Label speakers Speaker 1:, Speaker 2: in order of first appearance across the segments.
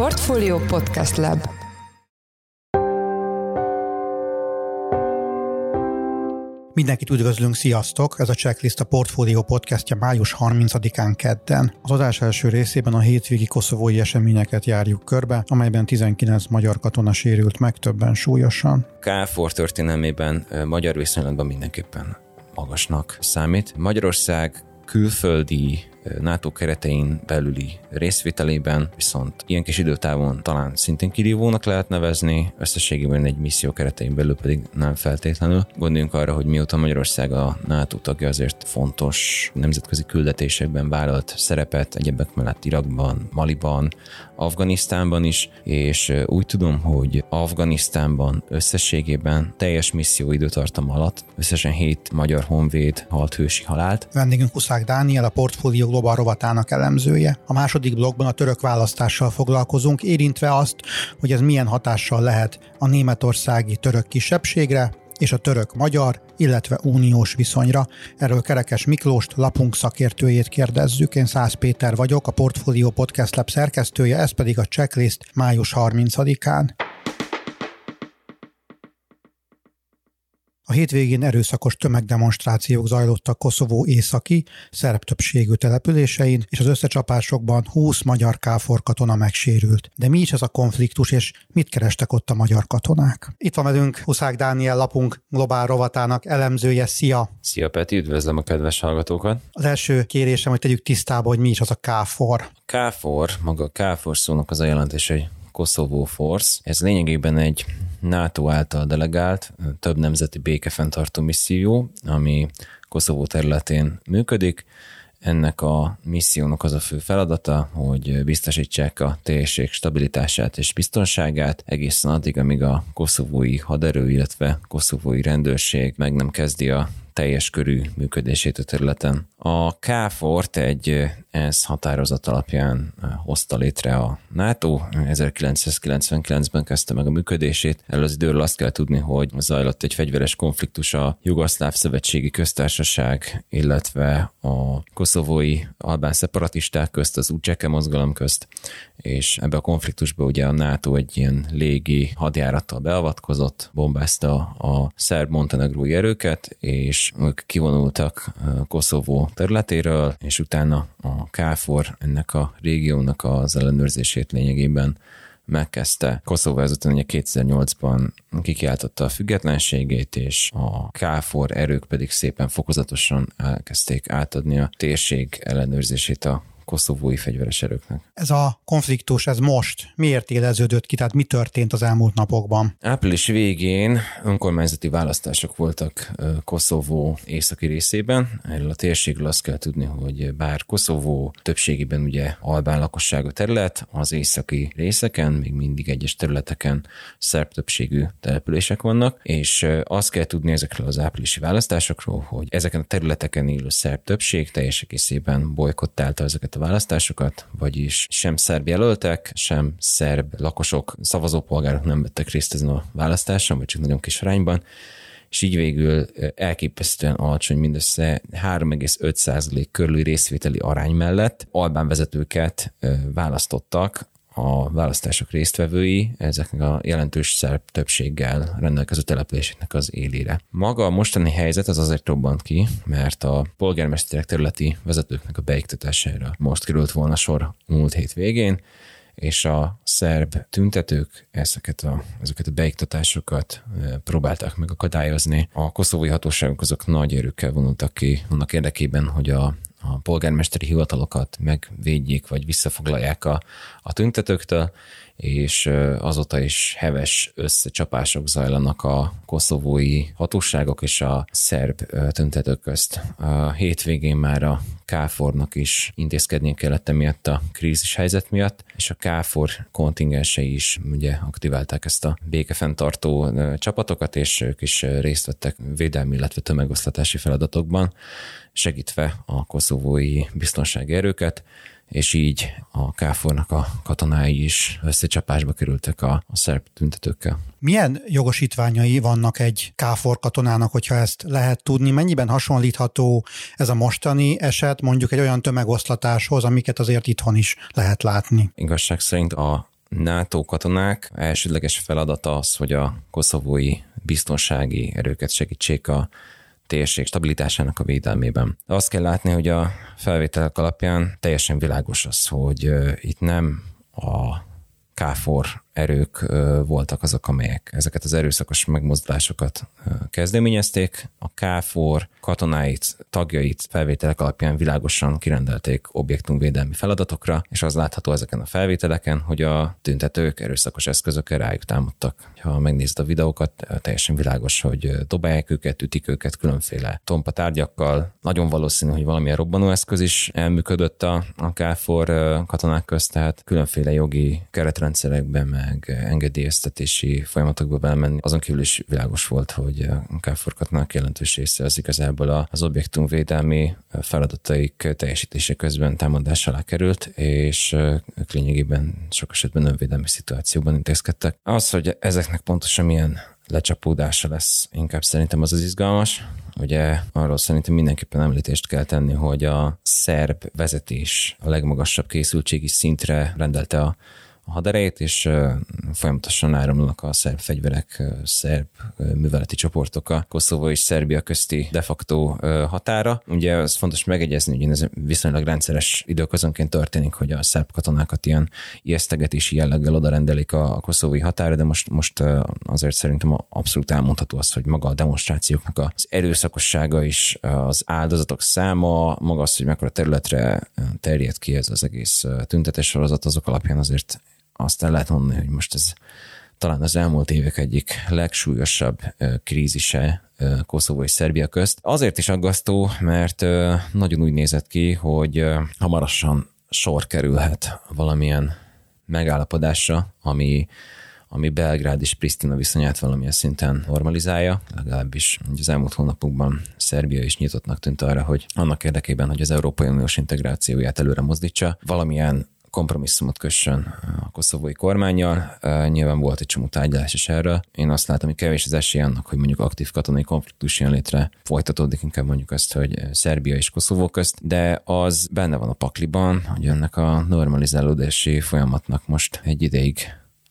Speaker 1: Portfolio Podcast Lab
Speaker 2: Mindenkit üdvözlünk, sziasztok! Ez a Checklist a Portfolio podcastja május 30-án kedden. Az adás első részében a hétvégi koszovói eseményeket járjuk körbe, amelyben 19 magyar katona sérült meg, többen súlyosan.
Speaker 3: KFOR történelmében magyar viszonylatban mindenképpen magasnak számít. Magyarország külföldi NATO keretein belüli részvételében, viszont ilyen kis időtávon talán szintén kirívónak lehet nevezni, összességében egy misszió keretein belül pedig nem feltétlenül. Gondoljunk arra, hogy mióta Magyarország a NATO tagja, azért fontos nemzetközi küldetésekben vállalt szerepet, egyebek mellett Irakban, Maliban, Afganisztánban is, és úgy tudom, hogy Afganisztánban összességében teljes misszió időtartam alatt összesen 7 magyar honvéd halt hősi halált.
Speaker 2: Vendégünk Huszák Dániel, a portfólió Global rovatának elemzője. A második blogban a török választással foglalkozunk, érintve azt, hogy ez milyen hatással lehet a németországi török kisebbségre, és a török-magyar, illetve uniós viszonyra. Erről Kerekes Miklóst, lapunk szakértőjét kérdezzük. Én Szász Péter vagyok, a Portfolio Podcast Lab szerkesztője, ez pedig a checklist május 30-án. A hétvégén erőszakos tömegdemonstrációk zajlottak Koszovó északi, szerb többségű településein, és az összecsapásokban 20 magyar káfor katona megsérült. De mi is ez a konfliktus, és mit kerestek ott a magyar katonák? Itt van velünk Huszák Dániel lapunk globál rovatának elemzője. Szia!
Speaker 3: Szia Peti, üdvözlöm a kedves hallgatókat!
Speaker 2: Az első kérésem, hogy tegyük tisztába, hogy mi is az a káfor.
Speaker 3: Káfor, maga a káfor szónak az a jelentés, hogy Koszovó Force. Ez lényegében egy NATO által delegált, több nemzeti békefenntartó misszió, ami Koszovó területén működik. Ennek a missziónak az a fő feladata, hogy biztosítsák a térség stabilitását és biztonságát egészen addig, amíg a koszovói haderő, illetve koszovói rendőrség meg nem kezdi a teljes körű működését a területen. A KFOR-t egy ENSZ határozat alapján hozta létre a NATO, 1999-ben kezdte meg a működését. Erről az időről azt kell tudni, hogy zajlott egy fegyveres konfliktus a Jugoszláv Szövetségi Köztársaság, illetve a koszovói albán szeparatisták közt, az UCSEKE mozgalom közt, és ebbe a konfliktusba ugye a NATO egy ilyen légi hadjárattal beavatkozott, bombázta a szerb-montenegrói erőket, és ők kivonultak Koszovó területéről, és utána a KFOR ennek a régiónak az ellenőrzését lényegében megkezdte. Koszovó ezután ugye 2008-ban kikiáltotta a függetlenségét, és a KFOR erők pedig szépen fokozatosan elkezdték átadni a térség ellenőrzését a koszovói fegyveres erőknek.
Speaker 2: Ez a konfliktus, ez most miért éleződött ki, tehát mi történt az elmúlt napokban?
Speaker 3: Április végén önkormányzati választások voltak Koszovó északi részében. Erről a térségről azt kell tudni, hogy bár Koszovó többségében ugye albán lakosságú terület, az északi részeken, még mindig egyes területeken szerb többségű települések vannak, és azt kell tudni ezekről az áprilisi választásokról, hogy ezeken a területeken élő szerb többség teljes egészében bolykottálta ezeket a választásokat, vagyis sem szerb jelöltek, sem szerb lakosok, szavazópolgárok nem vettek részt ezen a választáson, vagy csak nagyon kis arányban, és így végül elképesztően alacsony, mindössze 3,5% körüli részvételi arány mellett albán vezetőket választottak a választások résztvevői ezeknek a jelentős szerb többséggel rendelkező településeknek az élére. Maga a mostani helyzet az azért robbant ki, mert a polgármesterek területi vezetőknek a beiktatására most került volna sor múlt hét végén, és a szerb tüntetők ezeket a, ezeket a beiktatásokat próbálták megakadályozni. A koszovói hatóságok azok nagy erőkkel vonultak ki annak érdekében, hogy a a polgármesteri hivatalokat megvédjék, vagy visszafoglalják a, a tüntetőktől, és azóta is heves összecsapások zajlanak a koszovói hatóságok és a szerb tüntetők közt. A hétvégén már a KFOR-nak is intézkednie kellett emiatt a krízis helyzet miatt, és a KFOR kontingensei is ugye aktiválták ezt a békefenntartó csapatokat, és ők is részt vettek védelmi, illetve tömegoszlatási feladatokban, segítve a koszovói biztonsági erőket, és így a Káfornak a katonái is összecsapásba kerültek a, a szerb tüntetőkkel.
Speaker 2: Milyen jogosítványai vannak egy káfor katonának, hogyha ezt lehet tudni? Mennyiben hasonlítható ez a mostani eset mondjuk egy olyan tömegoszlatáshoz, amiket azért itthon is lehet látni?
Speaker 3: Igazság szerint a NATO katonák elsődleges feladata az, hogy a koszovói biztonsági erőket segítsék a térség stabilitásának a védelmében. Azt kell látni, hogy a felvételek alapján teljesen világos az, hogy itt nem a KFOR erők voltak azok, amelyek ezeket az erőszakos megmozdulásokat kezdeményezték. A KFOR katonáit, tagjait felvételek alapján világosan kirendelték objektumvédelmi feladatokra, és az látható ezeken a felvételeken, hogy a tüntetők erőszakos eszközökkel rájuk támadtak. Ha megnézed a videókat, teljesen világos, hogy dobálják őket, ütik őket különféle tompa tárgyakkal. Nagyon valószínű, hogy valamilyen robbanóeszköz is elműködött a, a KFOR katonák közt, tehát különféle jogi keretrendszerekben, meg engedélyeztetési folyamatokba belemenni. Azon kívül is világos volt, hogy a KFOR katonák jelentős része az igazából az objektumvédelmi feladataik teljesítése közben támadás alá került, és lényegében sok esetben önvédelmi szituációban intézkedtek. Az, hogy ezeknek pontosan milyen lecsapódása lesz, inkább szerintem az az izgalmas. Ugye arról szerintem mindenképpen említést kell tenni, hogy a szerb vezetés a legmagasabb készültségi szintre rendelte a haderejét, és folyamatosan áramlanak a szerb fegyverek, szerb műveleti csoportok a Koszovó és Szerbia közti de facto határa. Ugye az fontos megegyezni, hogy ez viszonylag rendszeres időközönként történik, hogy a szerb katonákat ilyen ijesztegetési jelleggel oda rendelik a koszovói határa, de most, most azért szerintem abszolút elmondható az, hogy maga a demonstrációknak az erőszakossága is, az áldozatok száma, maga az, hogy mekkora területre terjed ki ez az egész tüntetés sorozat, azok alapján azért azt el lehet mondani, hogy most ez talán az elmúlt évek egyik legsúlyosabb krízise Koszovó és Szerbia közt. Azért is aggasztó, mert nagyon úgy nézett ki, hogy hamarosan sor kerülhet valamilyen megállapodásra, ami ami Belgrád és Pristina viszonyát valamilyen szinten normalizálja, legalábbis az elmúlt hónapokban Szerbia is nyitottnak tűnt arra, hogy annak érdekében, hogy az Európai Uniós integrációját előre mozdítsa, valamilyen kompromisszumot kössön a koszovói kormányjal. Nyilván volt egy csomó tárgyalás is erről. Én azt látom, hogy kevés az esély annak, hogy mondjuk aktív katonai konfliktus jön létre, folytatódik inkább mondjuk azt, hogy Szerbia és Koszovó közt, de az benne van a pakliban, hogy ennek a normalizálódási folyamatnak most egy ideig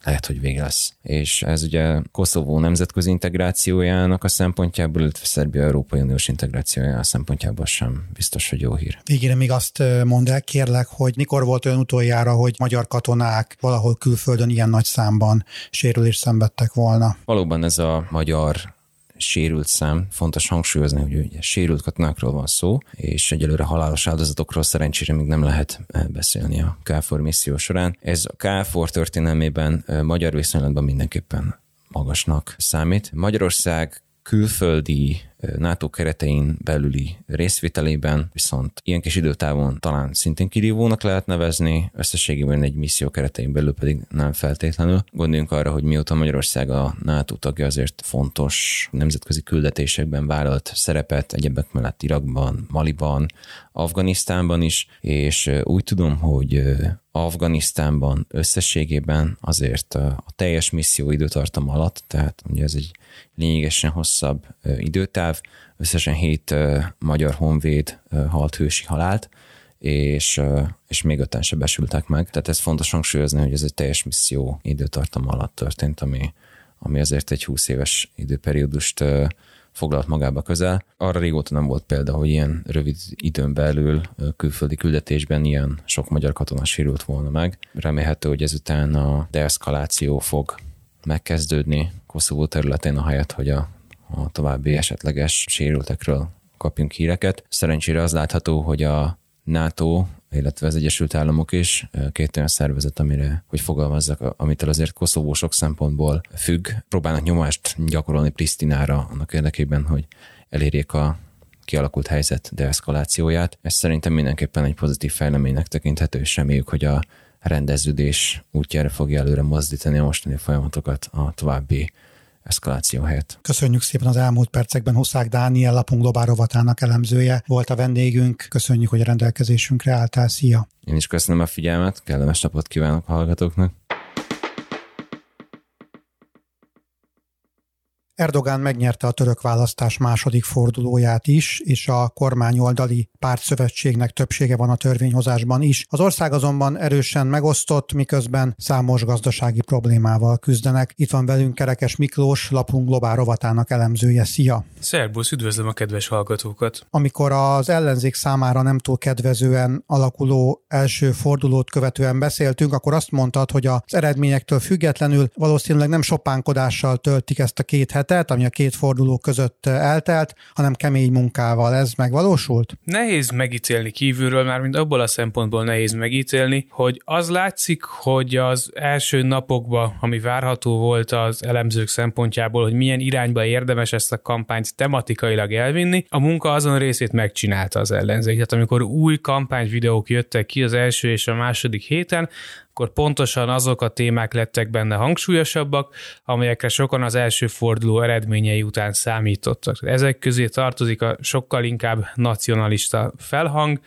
Speaker 3: lehet, hogy vége lesz. És ez ugye Koszovó nemzetközi integrációjának a szempontjából, illetve Szerbia Európai Uniós integrációjának a szempontjából sem biztos, hogy jó hír.
Speaker 2: Végére még azt mondd el, kérlek, hogy mikor volt olyan utoljára, hogy magyar katonák valahol külföldön ilyen nagy számban sérülést szenvedtek volna?
Speaker 3: Valóban ez a magyar sérült szám. Fontos hangsúlyozni, hogy ugye sérült katonákról van szó, és egyelőre halálos áldozatokról szerencsére még nem lehet eh, beszélni a KFOR misszió során. Ez a KFOR történelmében eh, magyar viszonylatban mindenképpen magasnak számít. Magyarország külföldi NATO keretein belüli részvételében, viszont ilyen kis időtávon talán szintén kirívónak lehet nevezni, összességében egy misszió keretein belül pedig nem feltétlenül. Gondoljunk arra, hogy mióta Magyarország a NATO tagja, azért fontos nemzetközi küldetésekben vállalt szerepet, egyebek mellett Irakban, Maliban, Afganisztánban is, és úgy tudom, hogy Afganisztánban összességében azért a teljes misszió időtartam alatt, tehát ugye ez egy lényegesen hosszabb időtáv, összesen hét magyar honvéd halt hősi halált, és, és még öten sebesültek meg. Tehát ez fontos hangsúlyozni, hogy ez egy teljes misszió időtartam alatt történt, ami, ami azért egy 20 éves időperiódust foglalt magába közel. Arra régóta nem volt példa, hogy ilyen rövid időn belül külföldi küldetésben ilyen sok magyar katona sérült volna meg. Remélhető, hogy ezután a deeszkaláció fog megkezdődni Koszovó területén, a helyet, hogy a, a további esetleges sérültekről kapjunk híreket. Szerencsére az látható, hogy a NATO, illetve az Egyesült Államok is két olyan szervezet, amire, hogy fogalmazzak, amitől azért Koszovó sok szempontból függ, próbálnak nyomást gyakorolni Pristinára annak érdekében, hogy elérjék a kialakult helyzet deeszkalációját. Ez szerintem mindenképpen egy pozitív fejleménynek tekinthető, és reméljük, hogy a rendeződés útjára fogja előre mozdítani a mostani folyamatokat a további eszkaláció helyett.
Speaker 2: Köszönjük szépen az elmúlt percekben Huszák Dániel lapunk globál rovatának elemzője volt a vendégünk. Köszönjük, hogy a rendelkezésünkre álltál. Szia!
Speaker 3: Én is köszönöm a figyelmet, kellemes napot kívánok a hallgatóknak.
Speaker 2: Erdogán megnyerte a török választás második fordulóját is, és a kormányoldali pártszövetségnek többsége van a törvényhozásban is. Az ország azonban erősen megosztott, miközben számos gazdasági problémával küzdenek. Itt van velünk Kerekes Miklós, lapunk globál rovatának elemzője. Szia!
Speaker 4: Szerbusz, üdvözlöm a kedves hallgatókat!
Speaker 2: Amikor az ellenzék számára nem túl kedvezően alakuló első fordulót követően beszéltünk, akkor azt mondtad, hogy az eredményektől függetlenül valószínűleg nem sopánkodással töltik ezt a két hetet, ami a két forduló között eltelt, hanem kemény munkával. Ez megvalósult?
Speaker 4: Nehéz megítélni kívülről, már mint abból a szempontból nehéz megítélni, hogy az látszik, hogy az első napokban, ami várható volt az elemzők szempontjából, hogy milyen irányba érdemes ezt a kampányt tematikailag elvinni, a munka azon részét megcsinálta az ellenzék. Tehát amikor új kampányvideók jöttek ki az első és a második héten, akkor pontosan azok a témák lettek benne hangsúlyosabbak, amelyekre sokan az első forduló eredményei után számítottak. Ezek közé tartozik a sokkal inkább nacionalista felhang,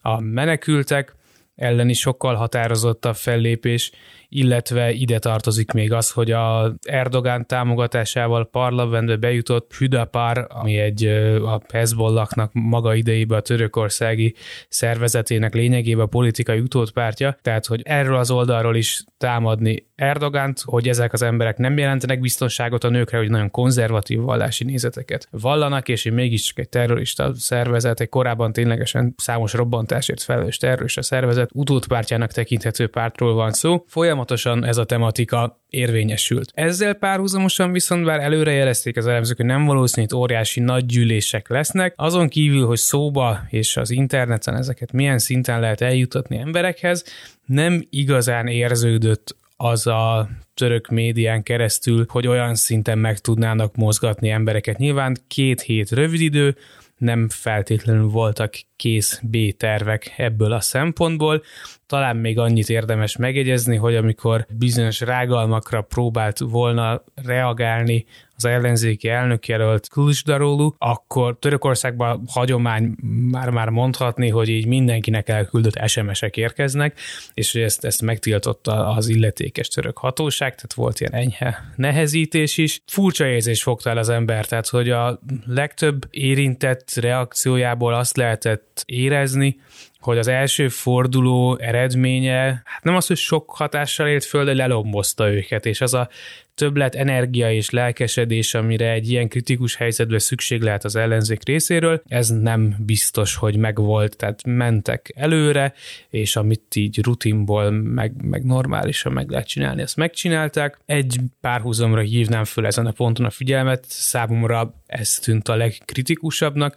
Speaker 4: a menekültek elleni sokkal határozottabb fellépés, illetve ide tartozik még az, hogy a Erdogán támogatásával parlamentbe bejutott Hüdapár, ami egy a Hezbollahnak maga idejében a törökországi szervezetének lényegében a politikai utódpártja, tehát hogy erről az oldalról is támadni Erdogánt, hogy ezek az emberek nem jelentenek biztonságot a nőkre, hogy nagyon konzervatív vallási nézeteket vallanak, és én mégiscsak egy terrorista szervezet, egy korábban ténylegesen számos robbantásért felelős terrorista szervezet utódpártjának tekinthető pártról van szó. Folyamatosan ez a tematika érvényesült. Ezzel párhuzamosan viszont bár előre jelezték az elemzők, hogy nem valószínű, hogy óriási nagy gyűlések lesznek, azon kívül, hogy szóba és az interneten ezeket milyen szinten lehet eljutatni emberekhez, nem igazán érződött az a török médián keresztül, hogy olyan szinten meg tudnának mozgatni embereket. Nyilván két hét rövid idő, nem feltétlenül voltak kész B-tervek ebből a szempontból. Talán még annyit érdemes megjegyezni, hogy amikor bizonyos rágalmakra próbált volna reagálni az ellenzéki elnökjelölt Kılıçdaroğlu, akkor Törökországban hagyomány már-már mondhatni, hogy így mindenkinek elküldött SMS-ek érkeznek, és hogy ezt, ezt megtiltotta az illetékes török hatóság, tehát volt ilyen enyhe nehezítés is. Furcsa érzés fogta el az ember, tehát hogy a legtöbb érintett reakciójából azt lehetett érezni, hogy az első forduló eredménye, hát nem az, hogy sok hatással élt föl, de lelombozta őket, és az a többlet energia és lelkesedés, amire egy ilyen kritikus helyzetben szükség lehet az ellenzék részéről, ez nem biztos, hogy megvolt, tehát mentek előre, és amit így rutinból meg, meg normálisan meg lehet csinálni, ezt megcsinálták. Egy párhuzamra hívnám föl ezen a ponton a figyelmet, számomra ez tűnt a legkritikusabbnak,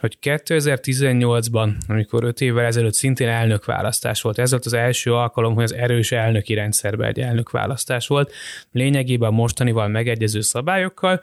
Speaker 4: hogy 2018-ban, amikor 5 évvel ezelőtt szintén elnökválasztás volt, ez volt az első alkalom, hogy az erős elnöki rendszerben egy elnökválasztás volt, lényegében mostanival megegyező szabályokkal,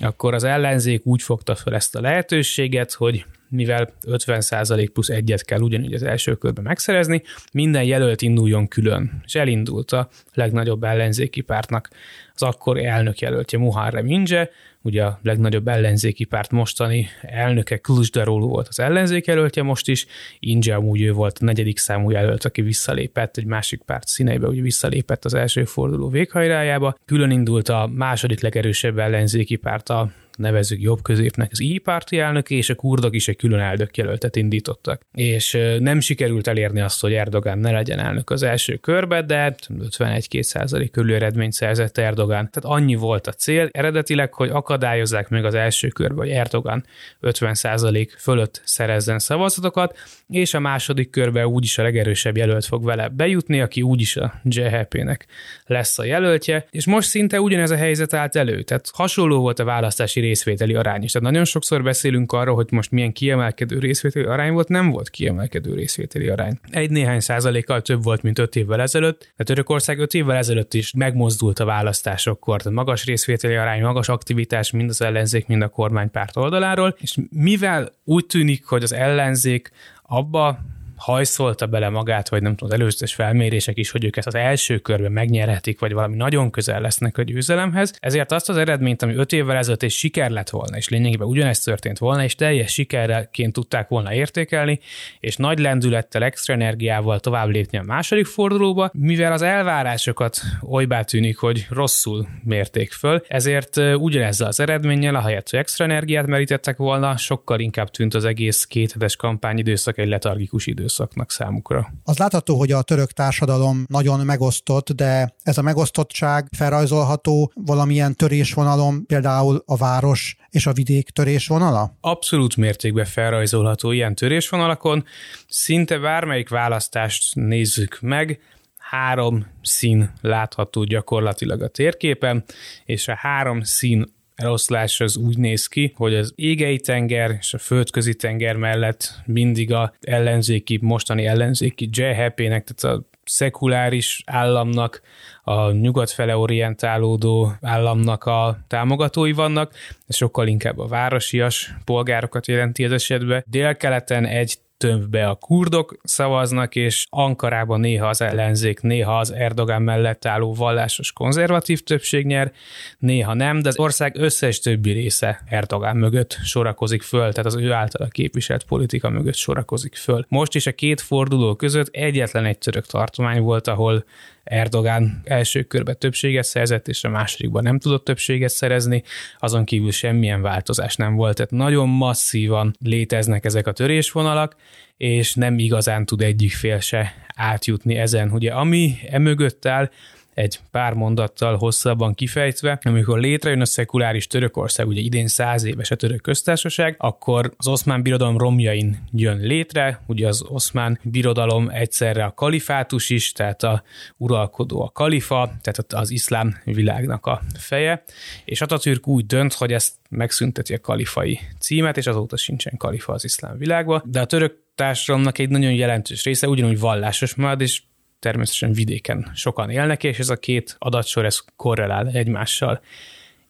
Speaker 4: akkor az ellenzék úgy fogta fel ezt a lehetőséget, hogy mivel 50% plusz egyet kell ugyanúgy az első körben megszerezni, minden jelölt induljon külön, és elindult a legnagyobb ellenzéki pártnak az akkor elnök jelöltje Muharrem Inge, ugye a legnagyobb ellenzéki párt mostani elnöke Kılıçdaroğlu volt az ellenzék jelöltje most is, Inge amúgy ő volt a negyedik számú jelölt, aki visszalépett, egy másik párt színeibe, ugye visszalépett az első forduló véghajrájába. Külön indult a második legerősebb ellenzéki párt, a nevezük jobb középnek az így párti elnöke, és a kurdok is egy külön jelöltet indítottak. És nem sikerült elérni azt, hogy Erdogan ne legyen elnök az első körbe, de 51-2 százalék körül eredményt szerzett Erdogan. Tehát annyi volt a cél eredetileg, hogy akadályozzák meg az első körbe, hogy Erdogan 50 százalék fölött szerezzen szavazatokat, és a második körbe úgyis a legerősebb jelölt fog vele bejutni, aki úgyis a JHP-nek lesz a jelöltje, és most szinte ugyanez a helyzet állt elő. Tehát hasonló volt a választási részvételi arány is. Tehát nagyon sokszor beszélünk arról, hogy most milyen kiemelkedő részvételi arány volt, nem volt kiemelkedő részvételi arány. Egy néhány százalékkal több volt, mint öt évvel ezelőtt, de Törökország öt évvel ezelőtt is megmozdult a választásokkor. Tehát magas részvételi arány, magas aktivitás mind az ellenzék, mind a kormánypárt oldaláról, és mivel úgy tűnik, hogy az ellenzék abba hajszolta bele magát, vagy nem tudom, az előzetes felmérések is, hogy ők ezt az első körben megnyerhetik, vagy valami nagyon közel lesznek a győzelemhez. Ezért azt az eredményt, ami öt évvel ezelőtt és siker lett volna, és lényegében ugyanezt történt volna, és teljes sikerként tudták volna értékelni, és nagy lendülettel, extra energiával tovább lépni a második fordulóba, mivel az elvárásokat olybá tűnik, hogy rosszul mérték föl, ezért ugyanezzel az eredménnyel, ahelyett, hogy extra energiát merítettek volna, sokkal inkább tűnt az egész kéthetes kampányidőszak egy letargikus időszaknak számukra.
Speaker 2: Az látható, hogy a török társadalom nagyon megosztott, de ez a megosztottság felrajzolható valamilyen törésvonalon, például a város és a vidék törésvonala?
Speaker 4: Abszolút mértékben felrajzolható ilyen törésvonalakon. Szinte bármelyik választást nézzük meg, három szín látható gyakorlatilag a térképen, és a három szín eloszlás az úgy néz ki, hogy az égei tenger és a földközi tenger mellett mindig a ellenzéki, mostani ellenzéki JHP-nek, tehát a szekuláris államnak, a nyugat fele orientálódó államnak a támogatói vannak, ez sokkal inkább a városias polgárokat jelenti az esetben. Délkeleten egy tömbbe a kurdok szavaznak, és Ankarában néha az ellenzék, néha az Erdogan mellett álló vallásos konzervatív többség nyer, néha nem, de az ország összes többi része Erdogan mögött sorakozik föl, tehát az ő általa képviselt politika mögött sorakozik föl. Most is a két forduló között egyetlen egy török tartomány volt, ahol Erdogán első körben többséget szerzett, és a másodikban nem tudott többséget szerezni, azon kívül semmilyen változás nem volt. Tehát nagyon masszívan léteznek ezek a törésvonalak, és nem igazán tud egyik fél se átjutni ezen. Ugye ami emögött áll, egy pár mondattal hosszabban kifejtve, amikor létrejön a szekuláris Törökország, ugye idén száz éves a török köztársaság, akkor az oszmán birodalom romjain jön létre, ugye az oszmán birodalom egyszerre a kalifátus is, tehát a uralkodó a kalifa, tehát az iszlám világnak a feje, és Atatürk úgy dönt, hogy ezt megszünteti a kalifai címet, és azóta sincsen kalifa az iszlám világban, de a török társadalomnak egy nagyon jelentős része ugyanúgy vallásos marad, és természetesen vidéken sokan élnek, és ez a két adatsor ez korrelál egymással.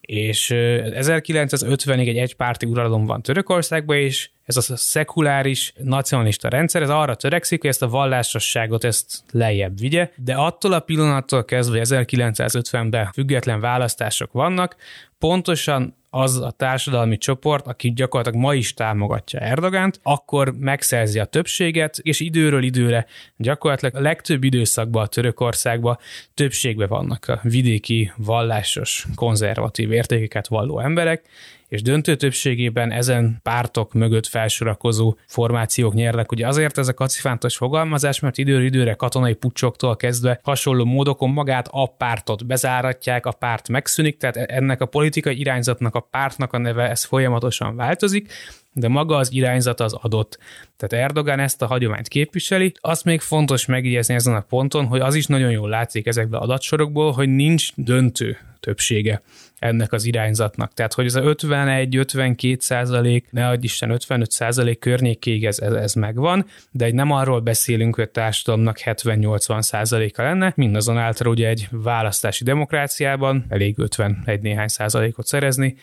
Speaker 4: És 1950-ig egy egypárti uralom van Törökországban, és ez a szekuláris nacionalista rendszer, ez arra törekszik, hogy ezt a vallásosságot ezt lejjebb vigye, de attól a pillanattól kezdve 1950-ben független választások vannak, pontosan az a társadalmi csoport, aki gyakorlatilag ma is támogatja Erdogánt, akkor megszerzi a többséget, és időről időre gyakorlatilag a legtöbb időszakban a Törökországban többségben vannak a vidéki, vallásos, konzervatív értékeket valló emberek, és döntő többségében ezen pártok mögött felsorakozó formációk nyernek. Ugye azért ez a kacifántos fogalmazás, mert időről időre katonai pucsoktól kezdve hasonló módokon magát a pártot bezáratják, a párt megszűnik, tehát ennek a politikai irányzatnak, a pártnak a neve, ez folyamatosan változik, de maga az irányzat az adott. Tehát Erdogan ezt a hagyományt képviseli. Azt még fontos megjegyezni ezen a ponton, hogy az is nagyon jól látszik ezekből adatsorokból, hogy nincs döntő többsége ennek az irányzatnak. Tehát, hogy ez a 51-52 százalék, ne adj Isten 55 százalék környékéig ez, ez, ez megvan, de egy nem arról beszélünk, hogy a társadalomnak 70-80 százaléka lenne, mindazonáltal ugye egy választási demokráciában elég 51 néhány százalékot szerezni,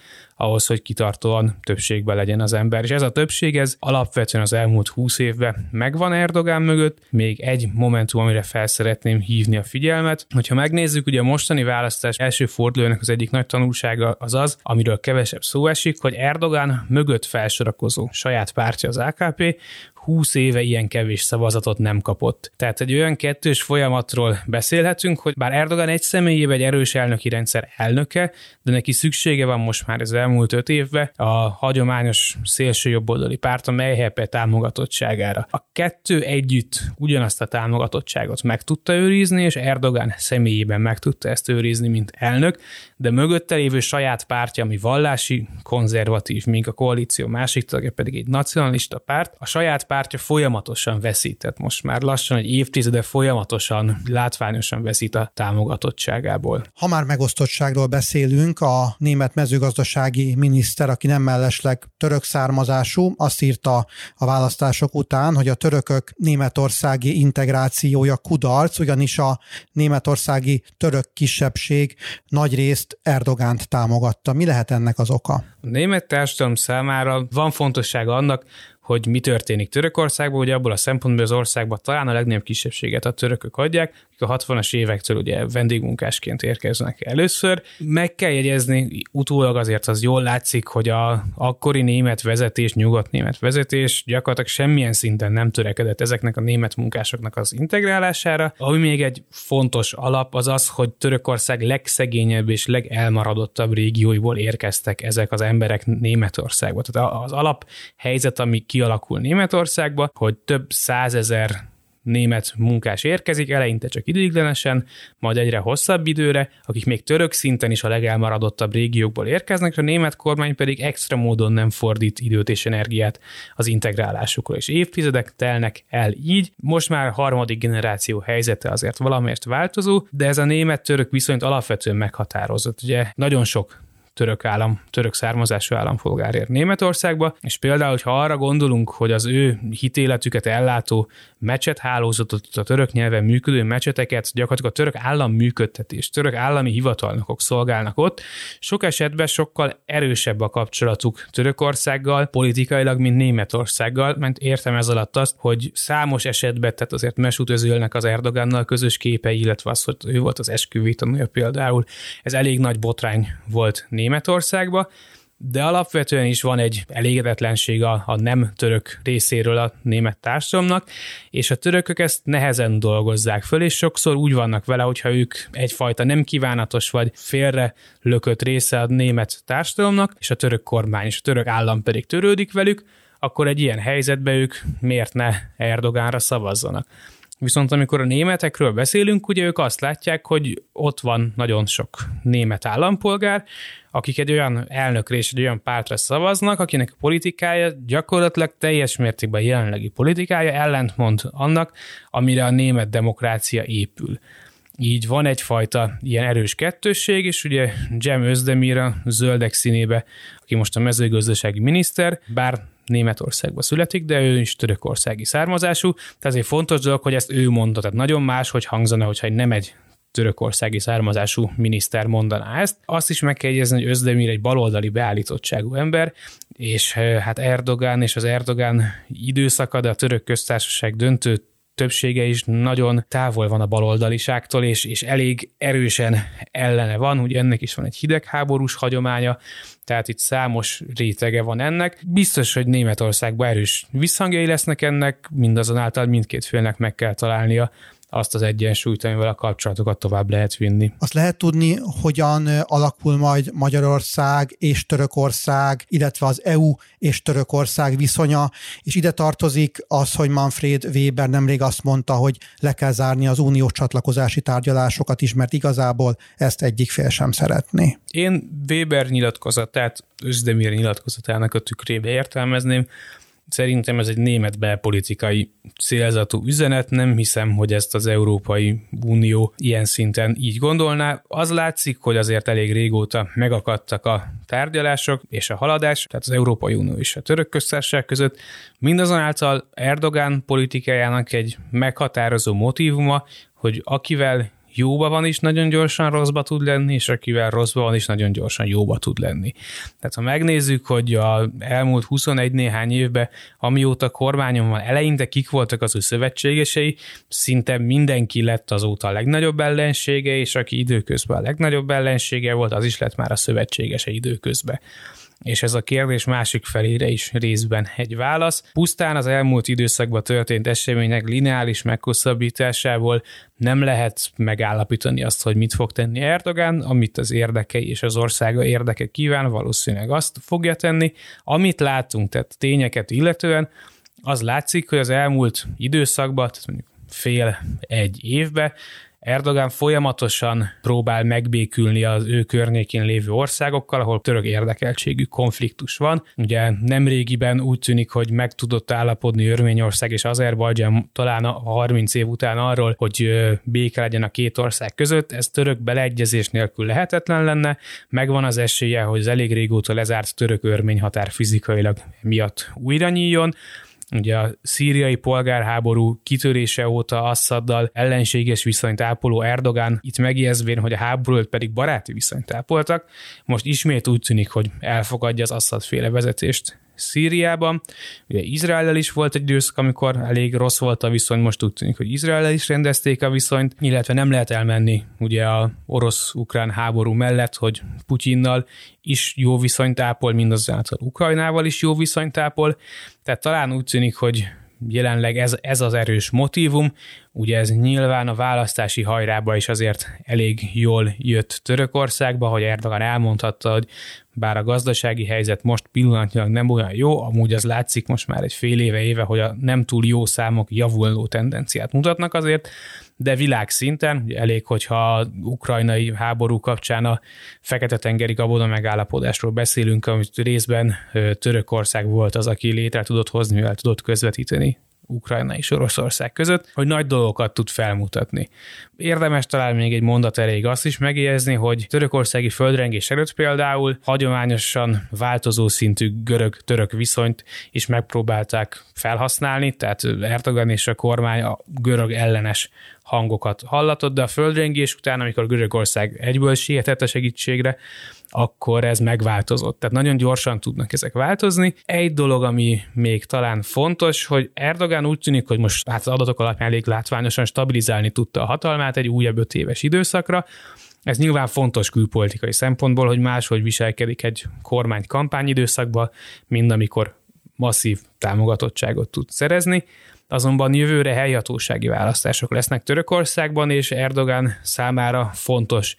Speaker 4: ahhoz, hogy kitartóan többségben legyen az ember. És ez a többség, ez alapvetően az elmúlt 20 évben megvan Erdogán mögött. Még egy momentum, amire fel szeretném hívni a figyelmet. Hogyha megnézzük, ugye a mostani választás első fordulójának az egyik nagy tanulsága az az, amiről kevesebb szó esik, hogy Erdogán mögött felsorakozó saját pártja az AKP 20 éve ilyen kevés szavazatot nem kapott. Tehát egy olyan kettős folyamatról beszélhetünk, hogy bár Erdogan egy személyében egy erős elnöki rendszer elnöke, de neki szüksége van most már az elmúlt öt évben a hagyományos szélső jobboldali párt, a MHP támogatottságára. A kettő együtt ugyanazt a támogatottságot meg tudta őrizni, és Erdogan személyében meg tudta ezt őrizni, mint elnök, de mögötte lévő saját pártja, ami vallási, konzervatív, míg a koalíció másik tagja pedig egy nacionalista párt, a saját pártja folyamatosan veszített most már lassan egy évtizede folyamatosan, látványosan veszít a támogatottságából.
Speaker 2: Ha már megosztottságról beszélünk, a német mezőgazdasági miniszter, aki nem mellesleg török származású, azt írta a választások után, hogy a törökök németországi integrációja kudarc, ugyanis a németországi török kisebbség nagy részt Erdogánt támogatta. Mi lehet ennek az oka?
Speaker 4: A német társadalom számára van fontossága annak, hogy mi történik Törökországban, ugye abból a szempontból az országban talán a legnagyobb kisebbséget a törökök adják, akik a 60-as évektől ugye vendégmunkásként érkeznek először. Meg kell jegyezni, utólag azért az jól látszik, hogy a akkori német vezetés, nyugat-német vezetés gyakorlatilag semmilyen szinten nem törekedett ezeknek a német munkásoknak az integrálására. Ami még egy fontos alap az az, hogy Törökország legszegényebb és legelmaradottabb régióiból érkeztek ezek az emberek Németországba. Tehát az alap helyzet, ami kialakul Németországba, hogy több százezer német munkás érkezik, eleinte csak ideiglenesen, majd egyre hosszabb időre, akik még török szinten is a legelmaradottabb régiókból érkeznek, a német kormány pedig extra módon nem fordít időt és energiát az integrálásukra, és évtizedek telnek el így. Most már harmadik generáció helyzete azért valamért változó, de ez a német-török viszonyt alapvetően meghatározott. Ugye nagyon sok török állam, török származású állampolgár ér Németországba, és például, hogyha arra gondolunk, hogy az ő hitéletüket ellátó mecset hálózatot, a török nyelven működő mecseteket, gyakorlatilag a török állam működtetés, török állami hivatalnokok szolgálnak ott, sok esetben sokkal erősebb a kapcsolatuk Törökországgal, politikailag, mint Németországgal, mert értem ez alatt azt, hogy számos esetben, tehát azért Mesut Özilnek az Erdogannal közös képe, illetve az, hogy ő volt az esküvői tanulja például, ez elég nagy botrány volt Németországba, de alapvetően is van egy elégedetlenség a, a nem török részéről a német társadalomnak, és a törökök ezt nehezen dolgozzák föl, és sokszor úgy vannak vele, hogyha ők egyfajta nem kívánatos vagy félre lökött része a német társadalomnak, és a török kormány és a török állam pedig törődik velük, akkor egy ilyen helyzetben ők miért ne Erdogánra szavazzanak. Viszont amikor a németekről beszélünk, ugye ők azt látják, hogy ott van nagyon sok német állampolgár, akik egy olyan elnökre és egy olyan pártra szavaznak, akinek a politikája gyakorlatilag teljes mértékben jelenlegi politikája ellentmond annak, amire a német demokrácia épül. Így van egyfajta ilyen erős kettősség, és ugye Cem Özdemir a zöldek színébe, aki most a mezőgazdasági miniszter, bár Németországba születik, de ő is törökországi származású, tehát ezért fontos dolog, hogy ezt ő mondta, tehát nagyon más, hogy hangzana, hogyha nem egy törökországi származású miniszter mondaná ezt. Azt is meg kell jegyezni, hogy Özdemir egy baloldali beállítottságú ember, és hát Erdogán és az Erdogán időszaka, de a török köztársaság döntő többsége is nagyon távol van a baloldaliságtól, és, és elég erősen ellene van, ugye ennek is van egy hidegháborús hagyománya, tehát itt számos rétege van ennek. Biztos, hogy Németországban erős visszhangjai lesznek ennek, mindazonáltal mindkét félnek meg kell találnia azt az egyensúlyt, amivel a kapcsolatokat tovább lehet vinni.
Speaker 2: Azt lehet tudni, hogyan alakul majd Magyarország és Törökország, illetve az EU és Törökország viszonya, és ide tartozik az, hogy Manfred Weber nemrég azt mondta, hogy le kell zárni az uniós csatlakozási tárgyalásokat is, mert igazából ezt egyik fél sem szeretné.
Speaker 4: Én Weber nyilatkozatát, Özdemir nyilatkozatának a tükrébe értelmezném, Szerintem ez egy német belpolitikai célzatú üzenet, nem hiszem, hogy ezt az Európai Unió ilyen szinten így gondolná. Az látszik, hogy azért elég régóta megakadtak a tárgyalások és a haladás, tehát az Európai Unió és a török köztársaság között. Mindazonáltal Erdogán politikájának egy meghatározó motivuma, hogy akivel jóba van is nagyon gyorsan rosszba tud lenni, és akivel rosszba van is nagyon gyorsan jóba tud lenni. Tehát ha megnézzük, hogy a elmúlt 21 néhány évben, amióta kormányon van, eleinte kik voltak az ő szövetségesei, szinte mindenki lett azóta a legnagyobb ellensége, és aki időközben a legnagyobb ellensége volt, az is lett már a szövetségese időközben és ez a kérdés másik felére is részben egy válasz. Pusztán az elmúlt időszakban történt események lineális meghosszabbításából nem lehet megállapítani azt, hogy mit fog tenni Erdogán, amit az érdekei és az országa érdeke kíván, valószínűleg azt fogja tenni. Amit látunk, tehát tényeket illetően, az látszik, hogy az elmúlt időszakban, tehát mondjuk fél egy évben Erdogan folyamatosan próbál megbékülni az ő környékén lévő országokkal, ahol török érdekeltségű konfliktus van. Ugye nemrégiben úgy tűnik, hogy meg tudott állapodni Örményország és Azerbajdzsán talán a 30 év után arról, hogy béke legyen a két ország között. Ez török beleegyezés nélkül lehetetlen lenne. Megvan az esélye, hogy az elég régóta lezárt török-örmény határ fizikailag miatt újra nyíljon. Ugye a szíriai polgárháború kitörése óta Assaddal ellenséges viszonyt ápoló Erdogán itt megijeszvén, hogy a háborút pedig baráti viszonyt ápoltak, most ismét úgy tűnik, hogy elfogadja az Assad féle vezetést Szíriában. Ugye Izrael is volt egy időszak, amikor elég rossz volt a viszony, most úgy tűnik, hogy Izrael is rendezték a viszonyt, illetve nem lehet elmenni ugye a orosz-ukrán háború mellett, hogy Putyinnal is jó viszonyt ápol, mindazáltal Ukrajnával is jó viszonyt ápol, tehát talán úgy tűnik, hogy jelenleg ez, ez az erős motivum, ugye ez nyilván a választási hajrába is azért elég jól jött Törökországba, hogy Erdogan elmondhatta, hogy bár a gazdasági helyzet most pillanatnyilag nem olyan jó, amúgy az látszik most már egy fél éve, éve, hogy a nem túl jó számok javuló tendenciát mutatnak azért, de világszinten, elég, hogyha ukrajnai háború kapcsán a Fekete-tengeri gabona megállapodásról beszélünk, amit részben Törökország volt az, aki létre tudott hozni, mivel tudott közvetíteni Ukrajna és Oroszország között, hogy nagy dolgokat tud felmutatni. Érdemes talán még egy mondat elég azt is megjegyezni, hogy törökországi földrengés előtt például hagyományosan változó szintű görög-török viszonyt is megpróbálták felhasználni, tehát Erdogan és a kormány a görög ellenes hangokat hallatott, de a földrengés után, amikor Görögország egyből sietett a segítségre, akkor ez megváltozott. Tehát nagyon gyorsan tudnak ezek változni. Egy dolog, ami még talán fontos, hogy Erdogan úgy tűnik, hogy most hát az adatok alapján elég látványosan stabilizálni tudta a hatalmát egy újabb öt éves időszakra, ez nyilván fontos külpolitikai szempontból, hogy máshogy viselkedik egy kormány kampányidőszakban, mint amikor masszív támogatottságot tud szerezni. Azonban jövőre helyhatósági választások lesznek Törökországban, és Erdogan számára fontos,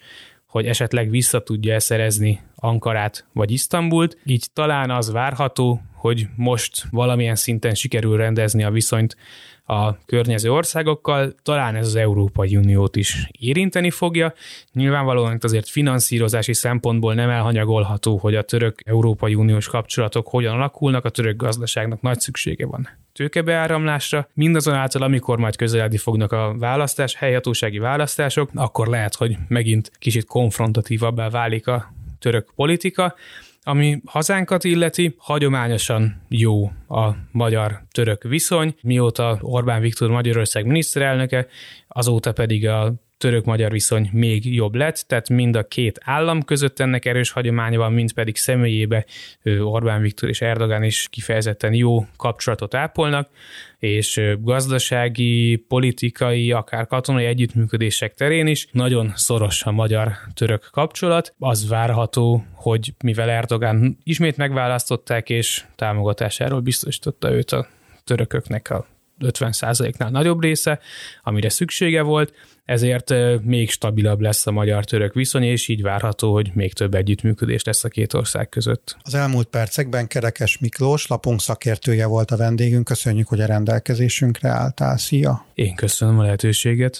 Speaker 4: hogy esetleg vissza tudja szerezni Ankarát vagy Isztambult, így talán az várható, hogy most valamilyen szinten sikerül rendezni a viszonyt a környező országokkal, talán ez az Európai Uniót is érinteni fogja. Nyilvánvalóan azért finanszírozási szempontból nem elhanyagolható, hogy a török-európai uniós kapcsolatok hogyan alakulnak, a török gazdaságnak nagy szüksége van tőkebeáramlásra, mindazonáltal, amikor majd közeledni fognak a választás, helyhatósági választások, akkor lehet, hogy megint kicsit konfrontatívabbá válik a török politika, ami hazánkat illeti, hagyományosan jó a magyar-török viszony, mióta Orbán Viktor Magyarország miniszterelnöke, azóta pedig a török-magyar viszony még jobb lett, tehát mind a két állam között ennek erős hagyománya van, mind pedig személyébe Orbán Viktor és Erdogan is kifejezetten jó kapcsolatot ápolnak, és gazdasági, politikai, akár katonai együttműködések terén is nagyon szoros a magyar-török kapcsolat. Az várható, hogy mivel Erdogan ismét megválasztották, és támogatásáról biztosította őt a törököknek a 50%-nál nagyobb része, amire szüksége volt, ezért még stabilabb lesz a magyar-török viszony, és így várható, hogy még több együttműködés lesz a két ország között.
Speaker 2: Az elmúlt percekben Kerekes Miklós, lapunk szakértője volt a vendégünk. Köszönjük, hogy a rendelkezésünkre álltál. Szia!
Speaker 4: Én köszönöm a lehetőséget.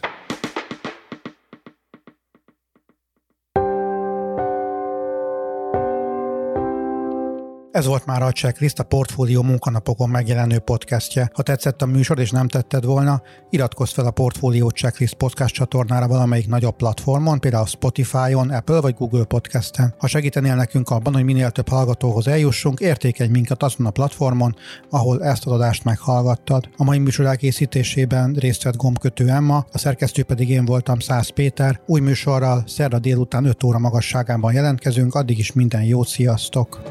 Speaker 2: Ez volt már a Checklist, a Portfólió munkanapokon megjelenő podcastje. Ha tetszett a műsor és nem tetted volna, iratkozz fel a Portfólió Checklist podcast csatornára valamelyik nagyobb platformon, például Spotify-on, Apple vagy Google Podcasten. Ha segítenél nekünk abban, hogy minél több hallgatóhoz eljussunk, értékelj minket azon a platformon, ahol ezt az adást meghallgattad. A mai műsor elkészítésében részt vett gombkötő Emma, a szerkesztő pedig én voltam Szász Péter. Új műsorral szerda délután 5 óra magasságában jelentkezünk, addig is minden jót, sziasztok!